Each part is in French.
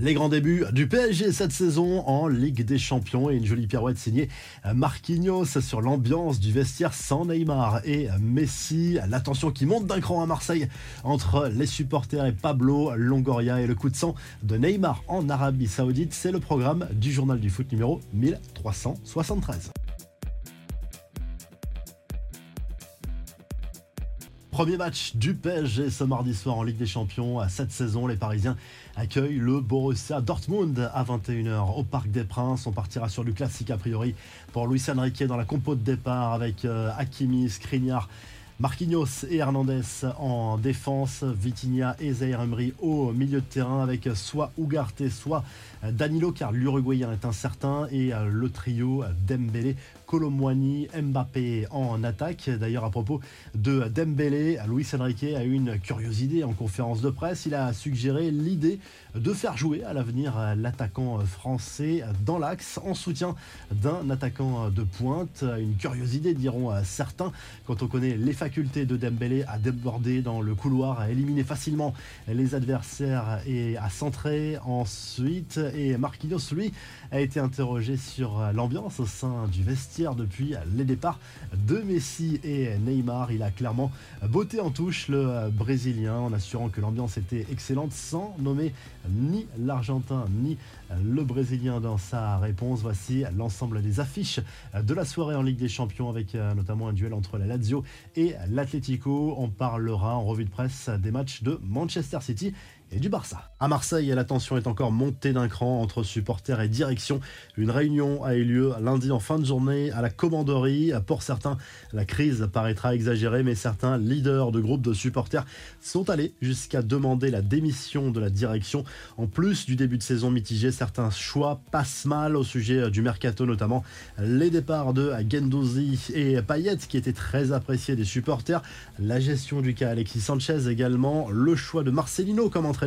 Les grands débuts du PSG cette saison en Ligue des Champions et une jolie pirouette signée Marquinhos sur l'ambiance du vestiaire sans Neymar et Messi. L'attention qui monte d'un cran à Marseille entre les supporters et Pablo Longoria et le coup de sang de Neymar en Arabie Saoudite. C'est le programme du journal du foot numéro 1373. Premier match du PSG ce mardi soir en Ligue des Champions. À cette saison, les Parisiens accueillent le Borussia Dortmund à 21h au Parc des Princes. On partira sur du classique a priori pour Luis Enrique dans la compo de départ avec euh, Hakimi, Skriniar. Marquinhos et Hernandez en défense, Vitinha et Zaire Emery au milieu de terrain avec soit Ugarte, soit Danilo car l'Uruguayen est incertain et euh, le trio Dembélé, Colomwani, Mbappé en attaque. D'ailleurs à propos de Dembélé, Luis Enrique a eu une curieuse idée en conférence de presse. Il a suggéré l'idée de faire jouer à l'avenir l'attaquant français dans l'axe en soutien d'un attaquant de pointe. Une curieuse idée diront certains quand on connaît les facultés de Dembélé à déborder dans le couloir, à éliminer facilement les adversaires et à centrer ensuite et Marquinhos, lui, a été interrogé sur l'ambiance au sein du vestiaire depuis les départs de Messi et Neymar. Il a clairement botté en touche le Brésilien en assurant que l'ambiance était excellente sans nommer ni l'Argentin ni le Brésilien dans sa réponse. Voici l'ensemble des affiches de la soirée en Ligue des Champions avec euh, notamment un duel entre la Lazio et l'Atlético. On parlera en revue de presse des matchs de Manchester City et du Barça. À Marseille, la tension est encore montée d'un cran entre supporters et direction. Une réunion a eu lieu lundi en fin de journée à la commanderie. Pour certains, la crise paraîtra exagérée, mais certains leaders de groupes de supporters sont allés jusqu'à demander la démission de la direction. En plus du début de saison mitigé, certains choix passent mal au sujet du mercato, notamment les départs de Gendouzi et Payet, qui étaient très appréciés des supporters. La gestion du cas Alexis Sanchez également. Le choix de Marcelino comme entraîneur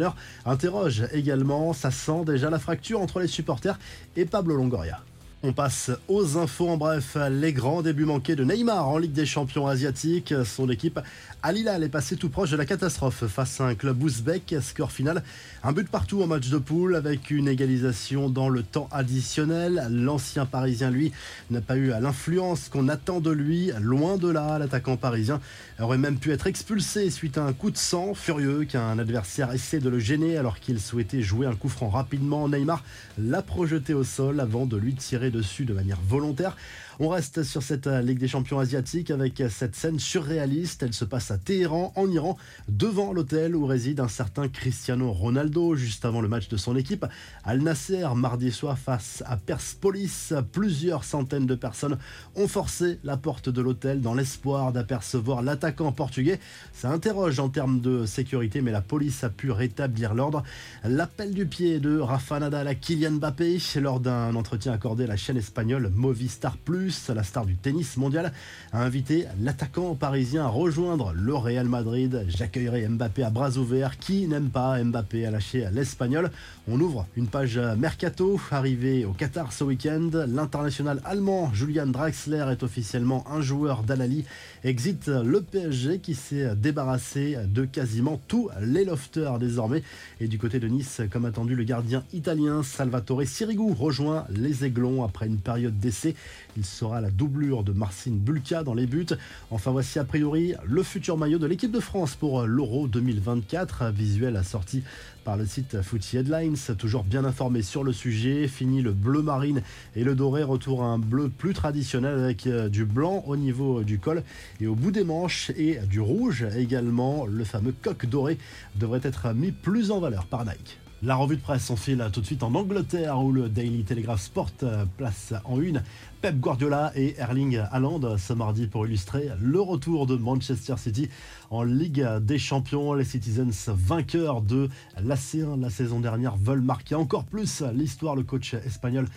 interroge également. Ça sent déjà la fracture entre les supporters et Pablo Longoria. On passe aux infos en bref. Les grands débuts manqués de Neymar en Ligue des champions asiatiques. Son équipe Al Hilal est passée tout proche de la catastrophe face à un club ouzbek. Score final, un but partout en match de poule avec une égalisation dans le temps additionnel. L'ancien parisien, lui, n'a pas eu l'influence qu'on attend de lui. Loin de là, l'attaquant parisien aurait même pu être expulsé suite à un coup de sang furieux qu'un adversaire essaie de le gêner alors qu'il souhaitait jouer un coup franc rapidement. Neymar l'a projeté au sol avant de lui tirer dessus de manière volontaire. On reste sur cette euh, Ligue des champions asiatiques avec cette scène surréaliste. Elle se passe à Téhéran, en Iran, devant l'hôtel où réside un certain Cristiano Ronaldo, juste avant le match de son équipe. Al Nasser, mardi soir, face à Persepolis, plusieurs centaines de personnes ont forcé la porte de l'hôtel dans l'espoir d'apercevoir l'attaquant portugais. Ça interroge en termes de sécurité, mais la police a pu rétablir l'ordre. L'appel du pied de Rafa Nadal à Kylian Mbappé lors d'un entretien accordé à la chaîne espagnole Movistar Plus la star du tennis mondial, a invité l'attaquant parisien à rejoindre le Real Madrid. J'accueillerai Mbappé à bras ouverts. Qui n'aime pas Mbappé à lâcher l'Espagnol? On ouvre une page mercato. Arrivé au Qatar ce week-end, l'international allemand Julian Draxler est officiellement un joueur d'Alali. Exit le PSG qui s'est débarrassé de quasiment tous les lofters désormais. Et du côté de Nice, comme attendu, le gardien italien Salvatore Sirigu rejoint les Aiglons après une période d'essai. Il sera la doublure de Marcin Bulka dans les buts. Enfin, voici a priori le futur maillot de l'équipe de France pour l'Euro 2024. Visuel assorti par le site Footy Headlines, toujours bien informé sur le sujet. Fini le bleu marine et le doré, retour à un bleu plus traditionnel avec euh, du blanc au niveau du col et au bout des manches et du rouge également. Le fameux coq doré devrait être mis plus en valeur par Nike. La revue de presse s'enfile tout de suite en Angleterre où le Daily Telegraph Sport euh, place en une Pep Guardiola et Erling Haaland ce mardi pour illustrer le retour de Manchester City en Ligue des Champions. Les Citizens vainqueurs de la C1 la saison dernière veulent marquer encore plus l'histoire. Le coach espagnol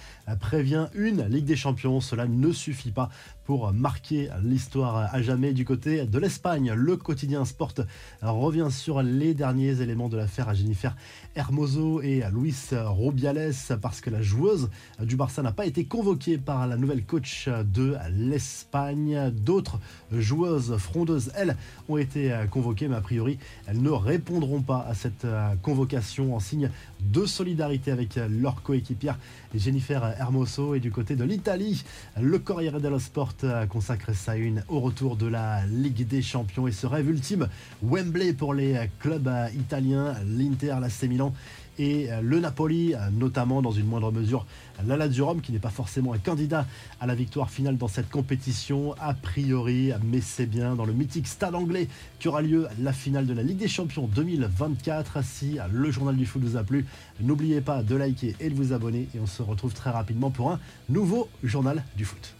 prévient une Ligue des Champions. Cela ne suffit pas pour marquer l'histoire à jamais du côté de l'Espagne. Le quotidien Sport revient sur les derniers éléments de l'affaire à Jennifer Hermoso et à Luis Rubiales parce que la joueuse du Barça n'a pas été convoquée par la nouvelle coach de l'Espagne. D'autres joueuses frondeuses, elles, ont été convoquées, mais a priori, elles ne répondront pas à cette convocation en signe de solidarité avec leur coéquipière Jennifer Hermoso. Et du côté de l'Italie, le Corriere dello Sport consacre sa une au retour de la Ligue des Champions et ce rêve ultime, Wembley pour les clubs italiens, l'Inter, la Milan et le Napoli, notamment dans une moindre mesure la Lazio qui n'est pas forcément un candidat à la victoire finale dans cette compétition, a priori, mais c'est bien dans le mythique stade anglais qu'aura lieu la finale de la Ligue des Champions 2024. Si le journal du foot vous a plu, n'oubliez pas de liker et de vous abonner et on se retrouve très rapidement pour un nouveau journal du foot.